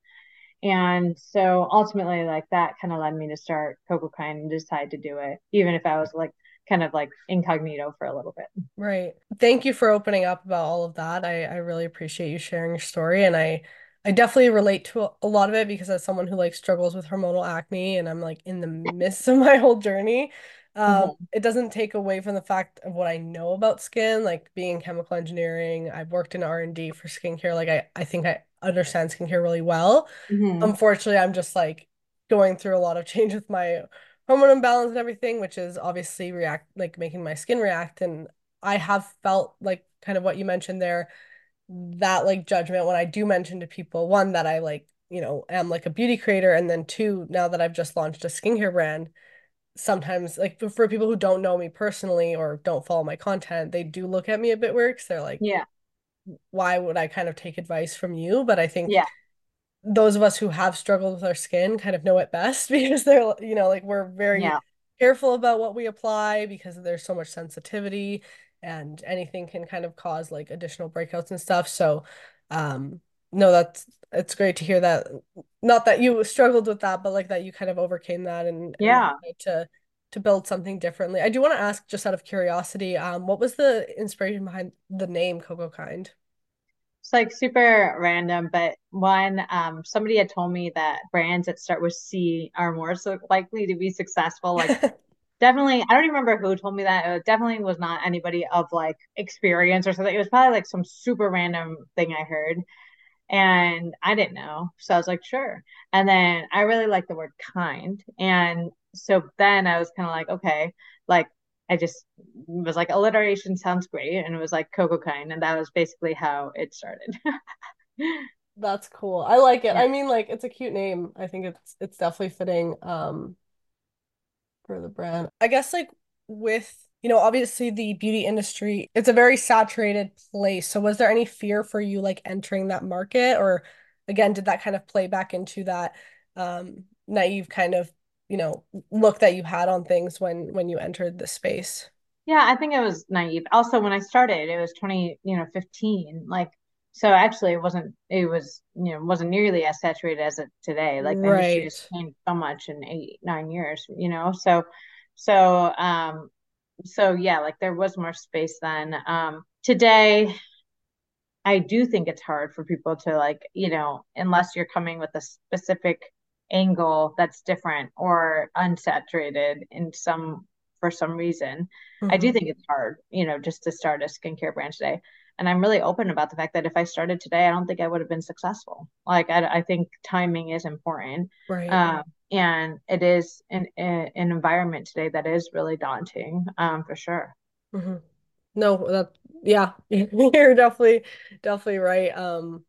and so ultimately, like that kind of led me to start Cocokind and decide to do it, even if I was like kind of like incognito for a little bit. Right. Thank you for opening up about all of that. I, I really appreciate you sharing your story. And I I definitely relate to a, lot of it because as someone who like struggles with hormonal acne and I'm like in the midst of [LAUGHS] my whole journey, um, Mhm. it doesn't take away from the fact of what I know about skin, like being in chemical engineering. I've worked in R&D for skincare. Like I, I think I understand skincare really well. Mhm. Unfortunately, I'm just like going through a lot of [LAUGHS] change with my hormone imbalance and everything, which is obviously react like making my skin react. And I have felt like kind of what you mentioned there that like judgment when I do mention to people, one, that I like, you know, am like a beauty creator, and then two, now that I've just launched a skincare brand, sometimes like for people who don't know me personally or don't follow my content, they do look at me a bit weird because they're like, Yeah. why would I kind of take advice from you? But I think Yeah. Those of us who have struggled with our skin kind of know it best [LAUGHS] because they're, you know, like we're very Yeah. careful about what we apply because there's so much sensitivity and anything can kind of cause like additional breakouts and stuff. So, um, no, that's it's great to hear that. Not that you struggled with that, but like that you kind of overcame that and and Yeah. decided to to build something differently. I do want to ask, just out of curiosity, um, what was the inspiration behind the name Cocokind? It's like super random, but one, um, somebody had told me that brands that start with C are more so likely to be successful. Like [LAUGHS] definitely, I don't even remember who told me that. It definitely was not anybody of like experience or something. It was probably like some super random thing I heard. And I didn't know. So I was like, sure. And then I really like the word kind. And so then I was kind of like, okay, like I just was like, alliteration sounds great. And it was like Cocokind. And that was basically how it started. [LAUGHS] That's cool. I like it. Yeah. I mean, like it's a cute name. I think it's it's definitely fitting um for the brand. I guess like with, you know, obviously the beauty industry, it's a very saturated place. So was there any fear for you like entering that market or again, did that kind of play back into that um naive kind of, you know, look that you had on things when when you entered the space? Yeah, I think it was naive. Also, when I started, it was 20, you know, 15. Like, so actually it wasn't, it was, you know, wasn't nearly as saturated as it today. Like the industry has Right. changed so much in eight, nine years, you know? So, so, um, so yeah, like there was more space then. Um, today, I do think it's hard for people to like, you know, unless you're coming with a specific angle that's different or unsaturated in some for some reason. I do hmm think it's hard, you know, just to start a skincare brand today. And I'm really open about the fact that if I started today, I don't think I would have been successful. Like I, I think timing is important. Right. Um, and it is an, an environment today that is really daunting, um, for sure. hmm No, that yeah, [LAUGHS] you're definitely definitely right. Um,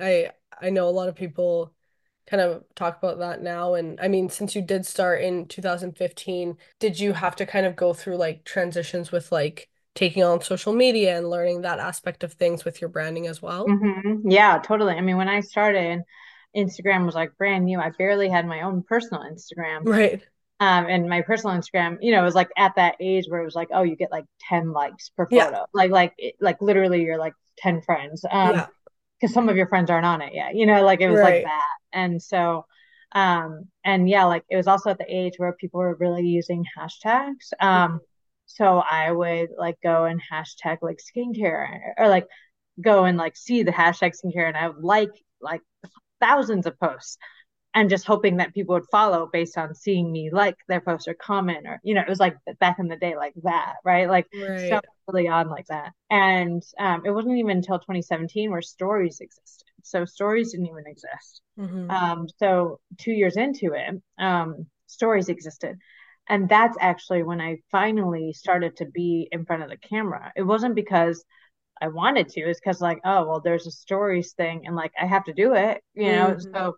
I I know a lot of people kind of talk about that now, and I mean, since you did start in 2015, did you have to kind of go through like transitions with like taking on social media and learning that aspect of things with your branding as well? hmm Yeah, totally. I mean, when I started, Instagram was like brand new. I barely had my own personal Instagram. Right. Um, and my personal Instagram, you know, it was like at that age where it was like, oh, you get like 10 likes per Yeah. photo. Like, like, it, like literally you're like 10 friends. Um, Yeah. Because some of your friends aren't on it yet, you know, like it was like that. And so, um, and yeah, like it was also at the age where people were really using hashtags. Um, Mhm. so I would like go and hashtag like skincare or like go and like see the hashtag skincare and I would like like thousands of posts and just hoping that people would follow based on seeing me like their post or comment or you know it was like back in the day like that right? Like Right. early on like that. And um, it wasn't even until 2017 where stories existed. So stories didn't even exist. Hmm um, so two years into it um, stories existed. And that's actually when i finally started to be in front of the camera. It wasn't because I wanted to it's because like, oh well, there's a stories thing and like I have to do it, you know. hmm So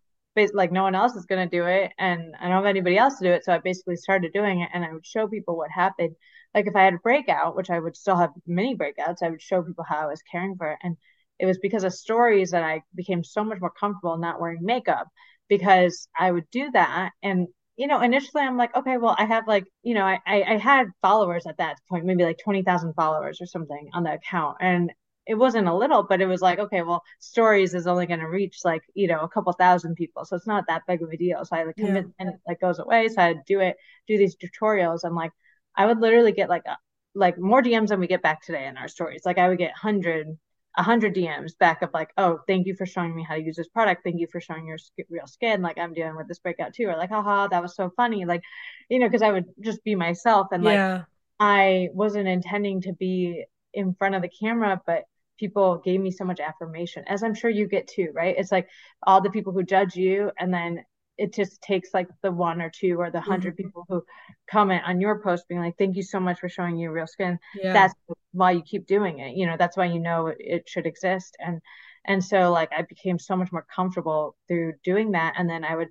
like no one else is gonna do it and I don't have anybody else to do it. So I basically started doing it and I would show people what happened. Like if I had a breakout, which I would still have many breakouts, I would show people how I was caring for it. And it was because of stories that I became so much more comfortable not wearing makeup because I would do that and you know, initially I'm like, okay, well, I have like, you know, I, I, I had followers at that point, maybe like 20,000 followers or something on the account. And it wasn't a little, but it was like, okay, well, stories is only going to reach like, you know, a couple thousand people. So it's not that big of a deal. So I like Yeah. commit and it like goes away. So I do it, do these tutorials. And like, I would literally get like, a, like more DMs than we get back today in our stories. Like I would get 100 a hundred DMs back of like, oh, thank you for showing me how to use this product. Thank you for showing your real skin. Like I'm dealing with this breakout too. Or like, haha, that was so funny. Like, you know, because I would just be myself and like yeah. I wasn't intending to be in front of the camera, but people gave me so much affirmation, as I'm sure you get too, right? It's like all the people who judge you and then it just takes like the one or two or the 100 mm-hmm. people who comment on your post being like thank you so much for showing your real skin yeah. that's why you keep doing it you know that's why you know it, it should exist and and so like i became so much more comfortable through doing that and then i would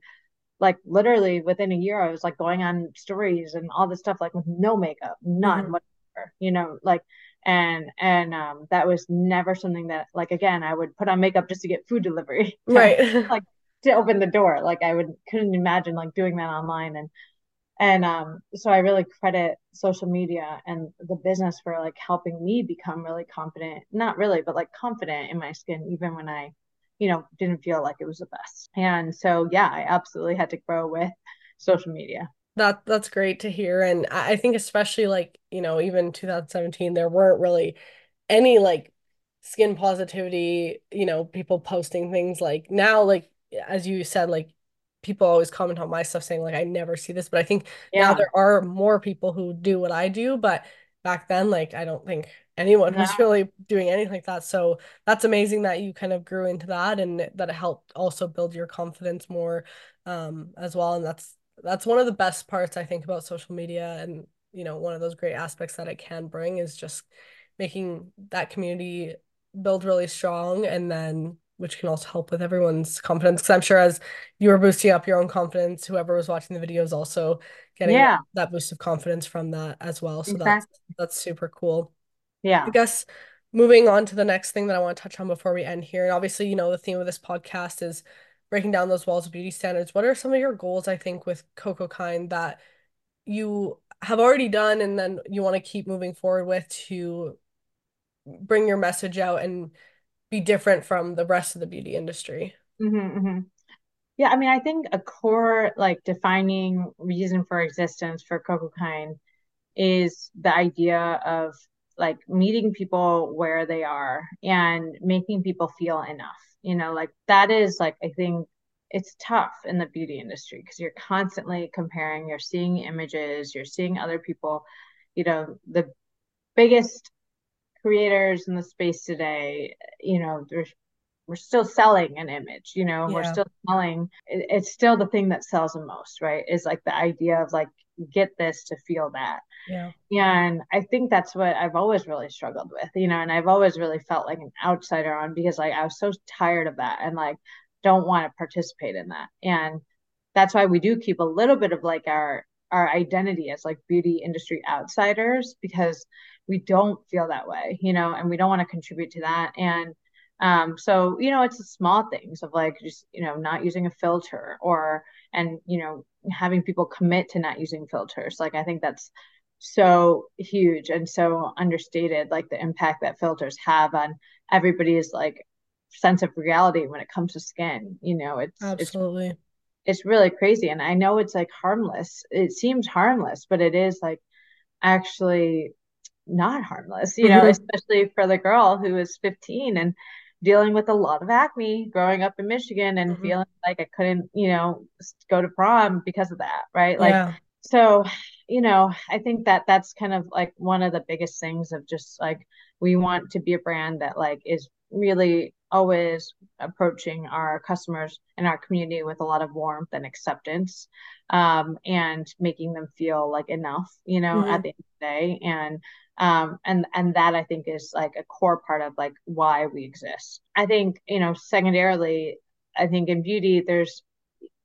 like literally within a year i was like going on stories and all this stuff like with no makeup none mm-hmm. whatever you know like and and um that was never something that like again i would put on makeup just to get food delivery [LAUGHS] right [LAUGHS] like to open the door. Like I would couldn't imagine like doing that online and and um so I really credit social media and the business for like helping me become really confident. Not really, but like confident in my skin even when I you know didn't feel like it was the best. And so yeah, I absolutely had to grow with social media. That that's great to hear and I think especially like, you know, even 2017 there weren't really any like skin positivity, you know, people posting things like now like as you said, like people always comment on my stuff saying like I never see this, but I think yeah. now there are more people who do what I do, but back then like I don't think anyone [LAUGHS] yeah. was really doing anything like that. So that's amazing that you kind of grew into that and that it helped also build your confidence more um as well and that's that's one of the best parts I think about social media and you know one of those great aspects that it can bring is just making that community build really strong and then which can also help with everyone's confidence. Because I'm sure as you were boosting up your own confidence, whoever was watching the videos also getting yeah. that boost of confidence from that as well. So exactly. that's that's super cool. Yeah. I guess moving on to the next thing that I want to touch on before we end here. And obviously, you know, the theme of this podcast is breaking down those walls of beauty standards. What are some of your goals, I think, with Cocokind that you have already done and then you want to keep moving forward with to bring your message out and be different from the rest of the beauty industry. Mm-hmm, mm-hmm. Yeah, I mean, I think a core like defining reason for existence for Cocokind is the idea of like meeting people where they are and making people feel enough. You know, like that is like I think it's tough in the beauty industry because you're constantly comparing, you're seeing images, you're seeing other people, you know, the biggest creators in the space today, you know, there's we're still selling an image, you know, yeah. we're still selling it, it's still the thing that sells the most, right? Is like the idea of like get this to feel that. Yeah. And I think that's what I've always really struggled with, you know, and I've always really felt like an outsider on because like I was so tired of that and like don't want to participate in that. And that's why we do keep a little bit of like our our identity as like beauty industry outsiders because we don't feel that way, you know, and we don't want to contribute to that. And um, so, you know, it's the small things of like just, you know, not using a filter or, and, you know, having people commit to not using filters. Like, I think that's so huge and so understated, like the impact that filters have on everybody's like sense of reality when it comes to skin. You know, it's absolutely. It's, it's really crazy and i know it's like harmless it seems harmless but it is like actually not harmless, you know, mm-hmm. especially for the girl who is 15 and dealing with a lot of acne growing up in Michigan and mm-hmm. feeling like I couldn't, you know, go to prom because of that, right? Like yeah. so, you know, I think that that's kind of like one of the biggest things of just like we want to be a brand that like is really always approaching our customers and our community with a lot of warmth and acceptance um, and making them feel like enough you know mm-hmm. at the end of the day. And um, and and that i think is like a core part of like why we exist. I think you know secondarily i think in beauty there's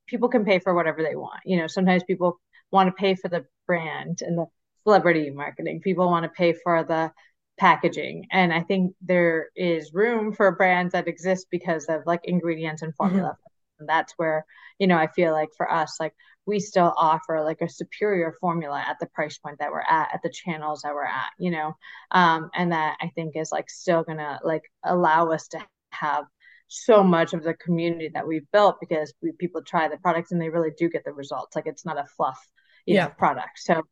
people can pay for whatever they want. You know sometimes people want to pay for the brand and the celebrity marketing. People want to pay for the packaging. And i think there is room for brands that exist because of like ingredients and formula. Mm-hmm. and that's where you know i feel like for us like we still offer like a superior formula at the price point that we're at at the channels that we're at you know? Um and that i think is like still gonna like allow us to have so much of the community that we've built because we, people try the products and they really do get the results. Like it's not a fluff you yeah. know product. So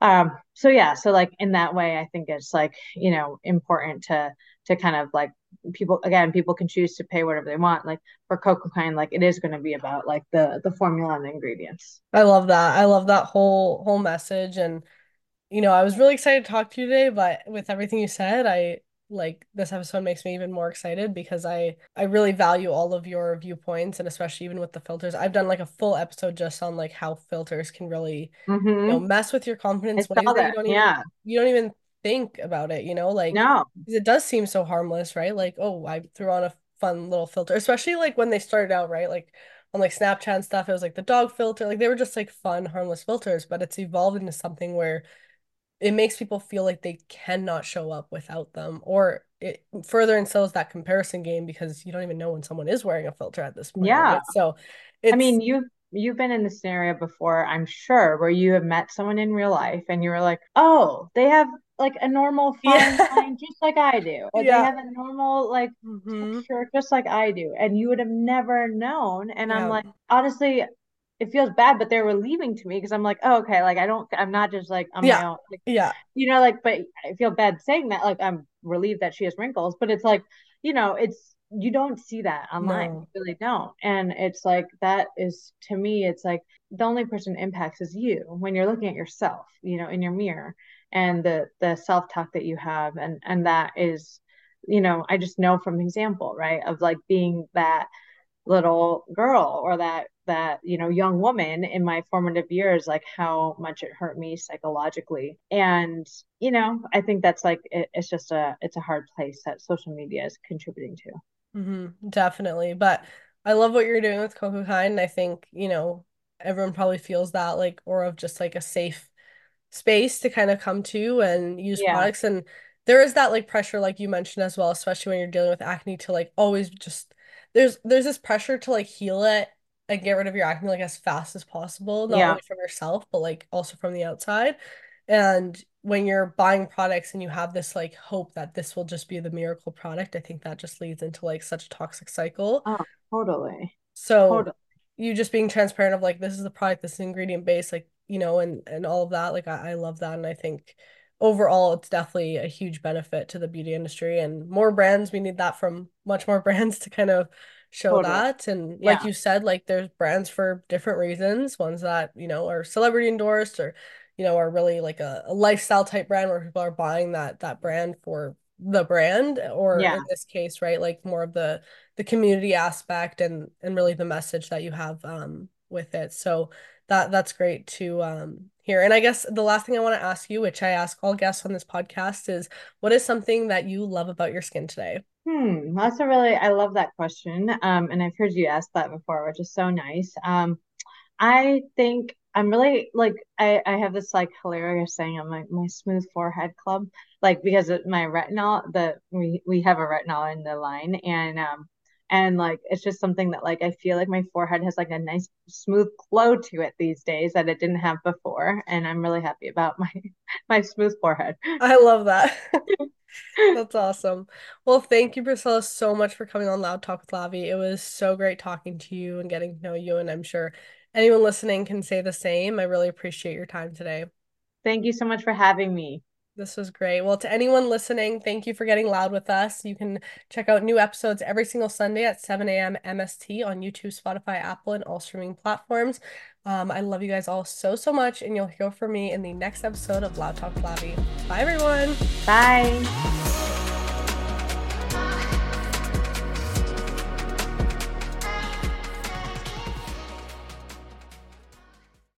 um so yeah so like in that way i think it's like you know important to to kind of like people again people can choose to pay whatever they want like for Cocokind like it is going to be about like the the formula and the ingredients. I love that. I love that whole whole message and you know i was really excited to talk to you today but with everything you said i like this episode makes me even more excited because I I really value all of your viewpoints and especially even with the filters. I've done like a full episode just on like how filters can really mm-hmm. you know mess with your confidence you don't even yeah. you don't even think about it, you know, like no. it does seem so harmless, right? Like, oh, I threw on a fun little filter, especially like when they started out, right? Like on like Snapchat and stuff, it was like the dog filter, like they were just like fun, harmless filters, but it's evolved into something where it makes people feel like they cannot show up without them or it further instills that comparison game because you don't even know when someone is wearing a filter at this point yeah right? so i mean you've you've been in this scenario before i'm sure where you have met someone in real life and you were like oh they have like a normal [LAUGHS] fine yeah. line just like i do or yeah. they have a normal like mm-hmm. texture just like i do and you would have never known and yeah. i'm like honestly it feels bad, but they're relieving to me because I'm like, oh, okay, like I don't, I'm not just like on yeah. my own, like, yeah, you know, like, but I feel bad saying that, like I'm relieved that she has wrinkles, but it's like, you know, it's you don't see that online, no. you really don't, and it's like that is to me, it's like the only person impacts is you when you're looking at yourself, you know, in your mirror, and the the self talk that you have, and and that is, you know, I just know from example, right, of like being that little girl or that that you know young woman in my formative years like how much it hurt me psychologically. And you know i think that's like it, it's just a it's a hard place that social media is contributing to. Mm-hmm, definitely. But i love what you're doing with Cocokind And i think you know everyone probably feels that like or of just like a safe space to kind of come to and use yeah. products. And there is that like pressure like you mentioned as well especially when you're dealing with acne to like always just there's there's this pressure to like heal it and get rid of your acne like as fast as possible, not yeah. only from yourself, but like also from the outside. And when you're buying products and you have this like hope that this will just be the miracle product, I think that just leads into like such a toxic cycle. Oh, totally. So totally. you just being transparent of like this is the product, this is ingredient base, like, you know, and and all of that. Like I, I love that. And I think overall it's definitely a huge benefit to the beauty industry and more brands we need that from much more [LAUGHS] brands to kind of show totally. that and yeah. like you said like there's brands for different reasons ones that you know are celebrity endorsed or you know are really like a, a lifestyle type brand where people are buying that that brand for the brand or yeah. in this case right like more of the the community aspect and and really the message that you have um with it so that that's great to um hear and i guess the last thing i want to ask you which i ask all guests on this podcast is what is something that you love about your skin today Hmm, that's a really I love that question. Um, and I've heard you ask that before, which is so nice. Um, I think I'm really like I, I have this like hilarious saying on my, my smooth forehead club, like because of my retinol, the we we have a retinol in the line and um and like it's just something that like I feel like my forehead has like a nice smooth glow to it these days that it didn't have before, and I'm really happy about my [LAUGHS] my smooth forehead. I love that. [LAUGHS] That's awesome. Well, thank you, Priscilla, so much for coming on Loud Talk with Lavi. It was so great talking to you and getting to know you, and I'm sure anyone listening can say the same. I really appreciate your time today. Thank you so much for having me. This was great. Well, to anyone listening, thank you for getting loud with us. You can check out new episodes every single Sunday at 7 a.m. MST on YouTube, Spotify, Apple, and all streaming platforms. Um, I love you guys all so, so much, and you'll hear from me in the next episode of Loud Talk Lavi. Bye, everyone. Bye.